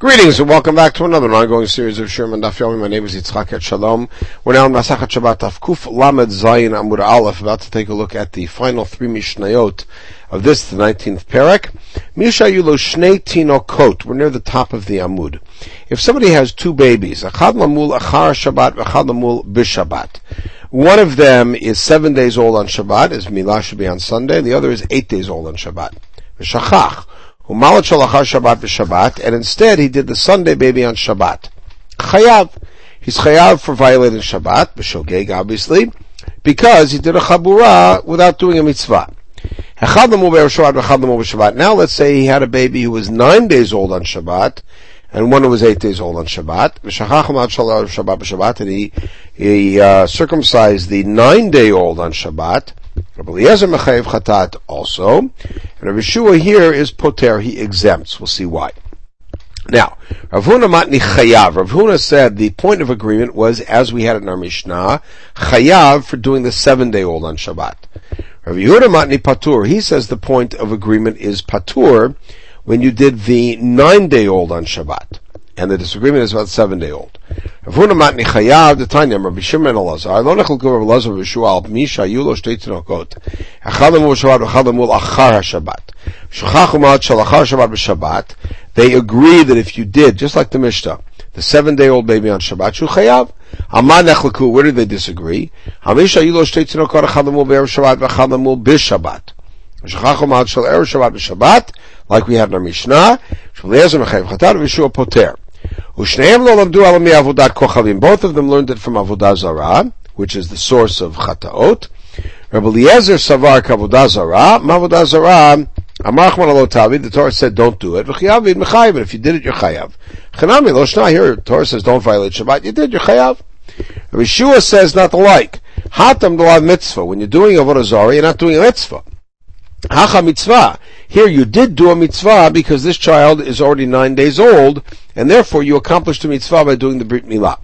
Greetings and welcome back to another ongoing series of Sherman Daf Yomi. My name is Yitzchak Etshalom. We're now in Masachat Shabbat Daf Kuf Lamed Zayin Amud Aleph, about to take a look at the final three Mishnayot of this, the 19th parak. Misha Yulo Shnei Tinokot. We're near the top of the Amud. If somebody has two babies, Achad Lamul Achar Shabbat, Achad Lamul Bishabbat. One of them is seven days old on Shabbat, as Milah should be on Sunday. The other is eight days old on Shabbat. V'shachach. Umalat Shabbat and instead he did the Sunday baby on Shabbat. Chayav. He's chayav for violating Shabbat, b'shogeg obviously, because he did a chabura without doing a mitzvah. Now let's say he had a baby who was nine days old on Shabbat, and one who was eight days old on Shabbat. And he, he uh, circumcised the nine day old on Shabbat. Rabbi Eliezer Mechayev Chatat also. And Rabbi Shua here is Poter, he exempts. We'll see why. Now, Rav Huna Matni Chayav. Rav Huna said the point of agreement was, as we had in our Mishnah, Chayav for doing the seven day old on Shabbat. Rav Yehuda Matni Patur, he says the point of agreement is Patur when you did the nine day old on Shabbat. And the disagreement is about seven day old. They agree that if you did just like the Mishnah the seven day old baby on Shabbat shu chayav. Where do they disagree? Hamisha yulo shtei tinokot echad lemul be'er Shabbat v'echad lemul b'Shabbat. Shachach umat shal Shabbat b'Shabbat like we had in our Mishnah both of them learned it from Avodah Zarah, which is the source of Chataot. Rabbi Eliezer Savar Kavodah Zarah, Mavodah Zarah, the Torah said don't do it. If you did it, you're chayav. Lo here, the Torah says don't violate Shabbat. You did, you're chayav. Rabbi Shua says not the like. Hatam the mitzvah. When you're doing avodah zarah, you're not doing a mitzvah. Hacha mitzvah. Here you did do a mitzvah because this child is already nine days old, and therefore you accomplished a mitzvah by doing the brit milah.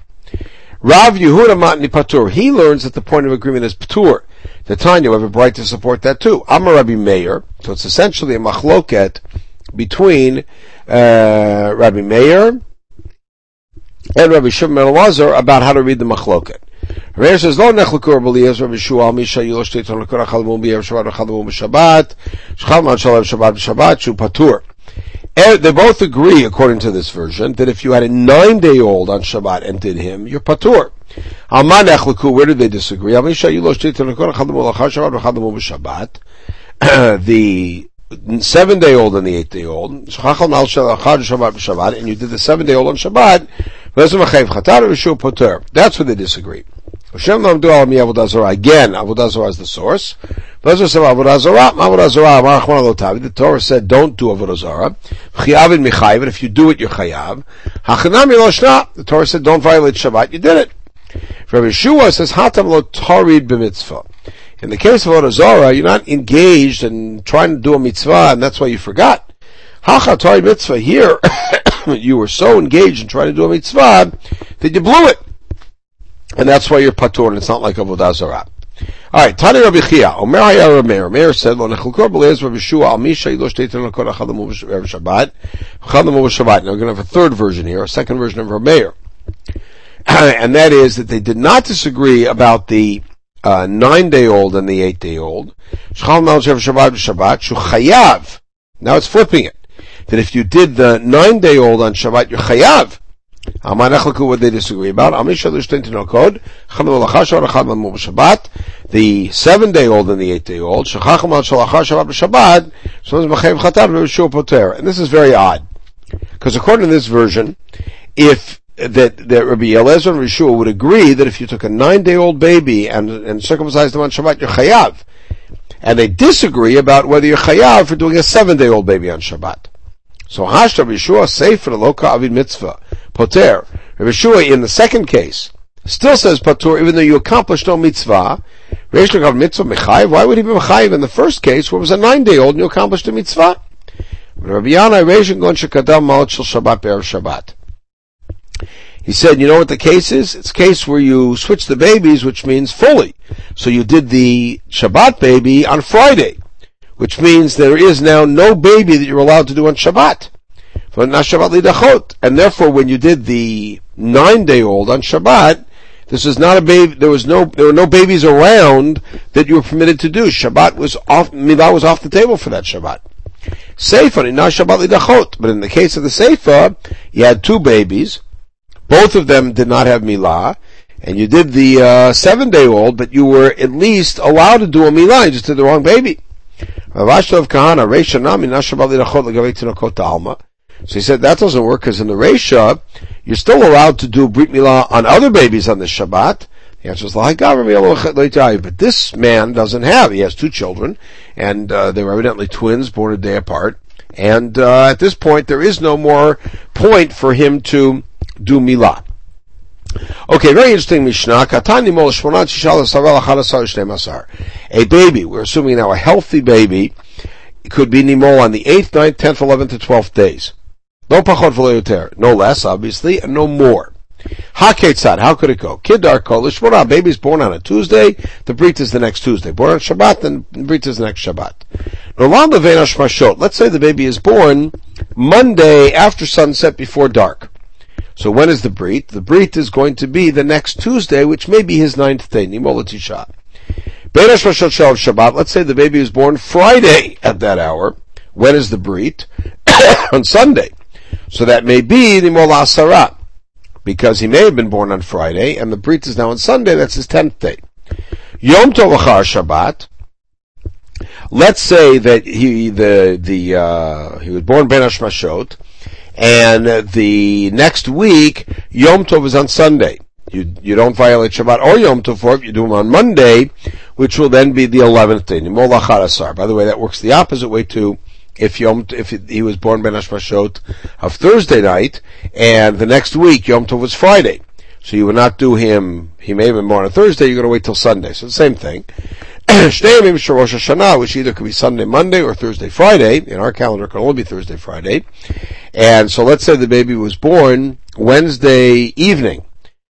Rav Yehuda Matni Patur. He learns that the point of agreement is Patur. The Tanya have a bright to support that too. Amar Rabbi Meir. So it's essentially a machloket between uh, Rabbi Meir and Rabbi Shimon Elazar about how to read the machloket. Rav says, "Lo nechlekur b'liyaz Rabbi Shua misha yilosh teiton lekor achal mum b'yev shabbat achal mum b'shabbat shchal man shalav shabbat b'shabbat shu patur." Er, they both agree, according to this version, that if you had a nine-day-old on Shabbat and did him, you're patur. Where did they disagree? L'achal shabbat achal mum b'shabbat. The seven-day-old and the eight-day-old, and you did the seven-day-old on Shabbat, that's where they disagree. Again, Avodah Zarah is the source. Avodah Zarah, Avodah Zarah, The Torah said, don't do Avodah Zarah. Chiyavin Michayiv, and if you do it, you're Chayav. Hachanam Yeloshna. The Torah said, don't violate Shabbat. You did it. Rabbi Shua says, Hatam Lo Tarid B'mitzvah. In the case of Avodah Zarah, you're not engaged and trying to do a mitzvah, and that's why you forgot. Hacha Tarid Mitzvah. Here, you were so engaged in trying to do a mitzvah that you blew it. And that's why you're patur, and it's not like Avodah Zarah. Alright, Tani Rabbi Chia, Omer Haya Rameir, Meir said, Lo nechelkor b'leez Rabbi Shua, al misha ilo shteitin lakor Shabbat, achad amu Shabbat. Now we're going to have a third version here, a second version of Rameir. and that is that they did not disagree about the uh, nine-day-old and the eight-day-old. Shchal mal Shabbat Shabbat, shu chayav. Now it's flipping it. That if you did the nine-day-old on Shabbat, you're chayav. What they disagree about? The seven day old and the eight day old. And this is very odd. Because according to this version, if that, that Rabbi Eliezer and Rishua would agree that if you took a nine day old baby and, and circumcised him on Shabbat, you're chayav. And they disagree about whether you're chayav for doing a seven day old baby on Shabbat. So Hashta Rishua the Loka Avid Mitzvah poter. Rabbi Shua in the second case still says patur even though you accomplished no mitzvah. Why would he be mechayiv in the first case where it was a nine day old and you accomplished a mitzvah? He said, you know what the case is? It's a case where you switch the babies, which means fully. So you did the Shabbat baby on Friday, which means there is now no baby that you're allowed to do on Shabbat. And therefore, when you did the nine-day-old on Shabbat, this is not a baby. There was no there were no babies around that you were permitted to do. Shabbat was off. Milah was off the table for that Shabbat. Seifa not Shabbat lidachot. But in the case of the Sefer, you had two babies. Both of them did not have milah, and you did the uh, seven-day-old, but you were at least allowed to do a milah. You just did the wrong baby. Ravashtov Kahana Alma. So he said that doesn't work because in the Reisha, you're still allowed to do Brit Milah on other babies on the Shabbat. The answer is like but this man doesn't have. He has two children, and uh, they were evidently twins, born a day apart. And uh, at this point, there is no more point for him to do milah. Okay, very interesting Mishnah. A baby, we're assuming now a healthy baby, could be nimol on the 8th, 9th, 10th, 11th, and 12th days. No pachot No less, obviously, and no more. Haketzad, how could it go? Kidar kolish, shmona, baby's born on a Tuesday, the Brit is the next Tuesday. Born on Shabbat, then the Brit is the next Shabbat. Nolam levenash mashot, let's say the baby is born Monday after sunset before dark. So when is the Brit? The Brit is going to be the next Tuesday, which may be his ninth day, Nimolatisha. Beinash mashot Shabbat, let's say the baby is born Friday at that hour. When is the Brit? on Sunday. So that may be the Molasara, because he may have been born on Friday, and the Brit is now on Sunday, that's his tenth day. Yom Tov Shabbat, let's say that he, the, the, uh, he was born Ben Hashmashot, and the next week, Yom Tov is on Sunday. You, you don't violate Shabbat or Yom Tov for it, you do them on Monday, which will then be the 11th day. By the way, that works the opposite way too if Yom if he was born Ben Hashmashot of Thursday night, and the next week Yom Tov was Friday. So you would not do him. He may have been born on Thursday. You're going to wait till Sunday. So the same thing. Rosh Hashanah, which either could be Sunday, Monday, or Thursday, Friday. In our calendar, it can only be Thursday, Friday. And so let's say the baby was born Wednesday evening,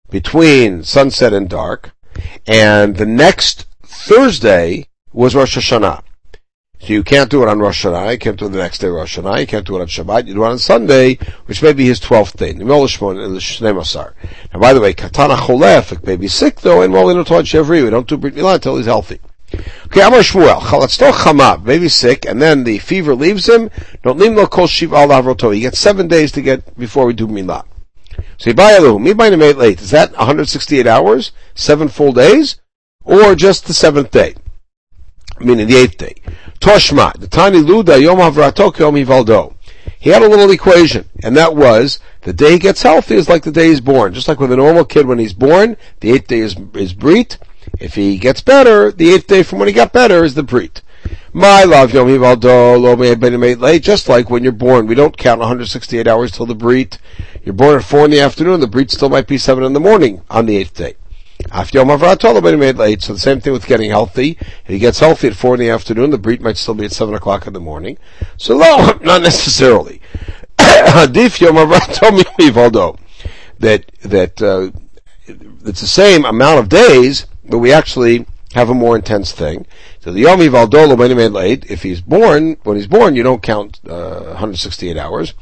between sunset and dark, and the next Thursday was Rosh Hashanah. So you can't do it on Rosh Hashanah, you can't do it the next day Rosh Hashanah, you can't do it on Shabbat, you do it on Sunday, which may be his twelfth day. Now uh, by the way, Katana Cholef, baby's sick though, and don't talk Shevri, we don't do Brit Milah until he's healthy. Okay, Amar Shmuel, Chalatzto Chama, baby's sick, and then the fever leaves him, don't leave no kol shiv al avroto, he gets seven days to get, before we do Milah. So Yibayalu, the late, is that 168 hours? Seven full days? Or just the seventh day? Meaning the eighth day. Toshma, the tani luda yom havrato yom hivaldo. He had a little equation, and that was the day he gets healthy is like the day he's born. Just like with a normal kid when he's born, the eighth day is, is brit. If he gets better, the eighth day from when he got better is the brit. My love, Yom Hivaldo. Just like when you're born, we don't count 168 hours till the Brit. You're born at 4 in the afternoon, the Brit still might be 7 in the morning on the 8th day. So the same thing with getting healthy. If he gets healthy at four in the afternoon, the brit might still be at seven o'clock in the morning. So no, not necessarily. That that uh, it's the same amount of days, but we actually have a more intense thing. So the Yom Valdolo made late. If he's born, when he's born, you don't count uh, 168 hours.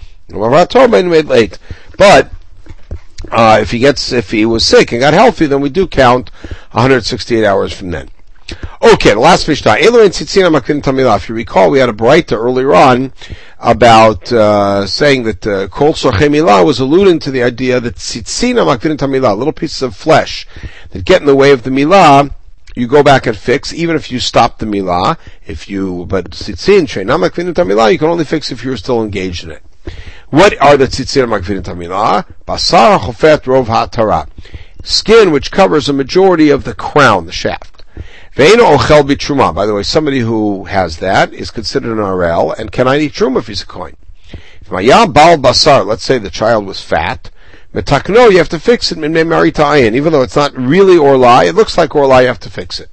But uh, if he gets, if he was sick and got healthy, then we do count 168 hours from then. Okay, the last Mishnah. If you recall, we had a brighta earlier on about uh, saying that uh, kol uh, was alluding to the idea that tzitzina makvin tamilah, little pieces of flesh that get in the way of the milah, you go back and fix, even if you stop the milah. If you, but tzitzin sheina tamilah, you can only fix if you're still engaged in it. What are the tzitzir magvirin tamilah? Basar chofet rov ha'tara. Skin which covers a majority of the crown, the shaft. Ve'eno ochel truma. By the way, somebody who has that is considered an arel and cannot eat truma if he's a kohen. If my mayam bal basar, let's say the child was fat, metakno, you have to fix it, maritayin. Even though it's not really orlai, it looks like orlai, you have to fix it.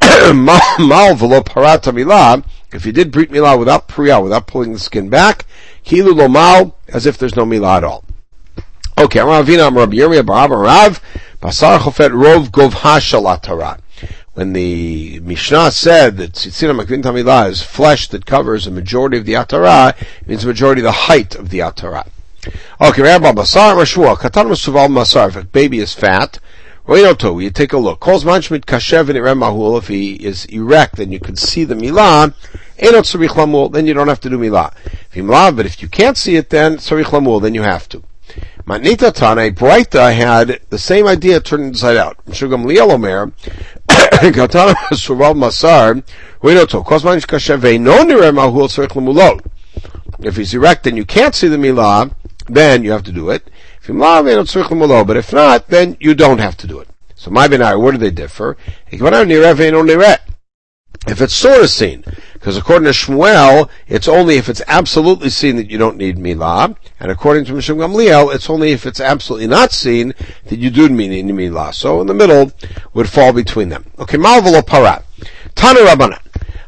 Mal velo parat if you did brit milah without priya, without pulling the skin back, Kilu lomal, as if there's no milah at all. Okay, Amar Avina, Rabbi Yirmiyah, Barav, Rav, Basar Chofet Rov Gov Hashalat when the Mishnah said that Tzitzina Makvin Tamilah is flesh that covers a majority of the Atara, it means a majority of the height of the Atara. Okay, Rabbi Basar Mashua, Katan Masuval Masar, if a baby is fat, Reinoto, you take a look. Calls Manchmit Kashev and Mahul, if he is erect and you can see the Milah, then you don't have to do Milah. Milah, but if you can't see it then, Sarich Lamul, then you have to. Manita Tane, Breita had the same idea turned inside out. Shugam Liel Omer, Katana Sural Masar, Reinoto, calls Manchmit Kashev, Enot Mahul, Lamulot. If he's erect and you can't see the Milah, then you have to do it. If you but if not, then you don't have to do it. So my benar, where do they differ? If it's sort of seen, because according to Shmuel, it's only if it's absolutely seen that you don't need milah, and according to Mishum Gamliel, it's only if it's absolutely not seen that you do need milah. So in the middle would fall between them. Okay, malvalo parat. Tanu Rabbanan.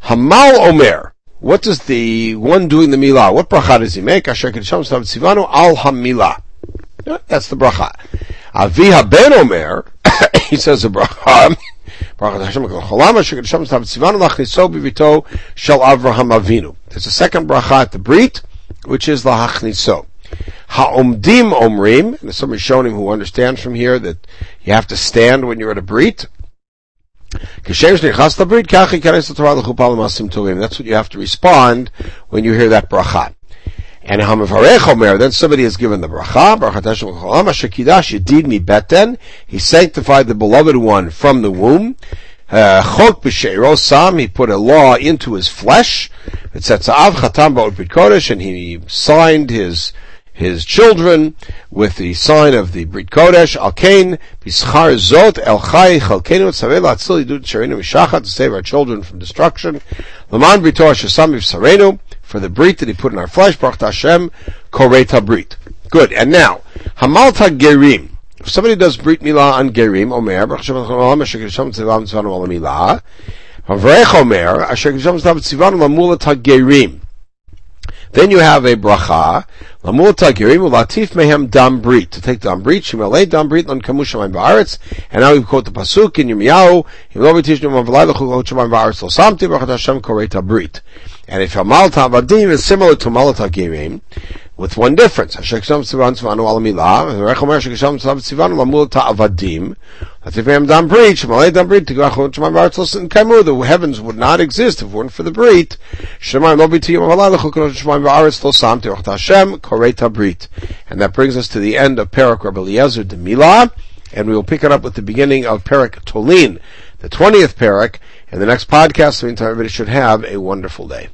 Hamal Omer. What does the one doing the milah, what bracha does he make? Asher Kedisham Stav al hamilah. That's the bracha. Aviha ben Omer, he says a bracha, There's a second bracha at the Brit, which is lahachniso. Ha'omdim omrim, and shown him who understands from here that you have to stand when you're at a Brit. That's what you have to respond when you hear that bracha. And then somebody has given the bracha, bracha mi beten, he sanctified the beloved one from the womb, Chok b'sheiro sam. he put a law into his flesh, it says, Kodesh, and he signed his his children with the sign of the Brit Kodesh, Alkain, Bischar Zot, El Chai, Chalkenu, Tzaveh Latzil, Yidud Sharenu, Mishachat, to save our children from destruction. Laman Britor Shasam Sarenu, for the Brit that he put in our flesh, Baruch Hashem, Koreta Brit. Good, and now, Hamalta Gerim. If somebody does Brit Milah on Gerim, Omer, Baruch Hashem, Hashem, Hashem, Hashem, Hashem, Hashem, Hashem, Havrech Omer, Asher Hashem, Hashem, Hashem, Hashem, Hashem, then you have a bracha, lamul tagirim latif mehem dam brit, to take dam brit, shimalei dam brit lan kamushamayim ba'aretz, and now we quote the pasuk in Yirmiyahu, im lo lechu kamushamayim ba'aretz lo samti, Hashem koreta brit. And if Hamal Tavadim is similar to Malat HaGerim, with one difference. The heavens would not exist if it weren't for the Brit. And that brings us to the end of Perak Rabbi Eliezer de Milah, and we will pick it up with the beginning of Perak Tolin, the 20th Perak, in the next podcast. In the meantime, everybody should have a wonderful day.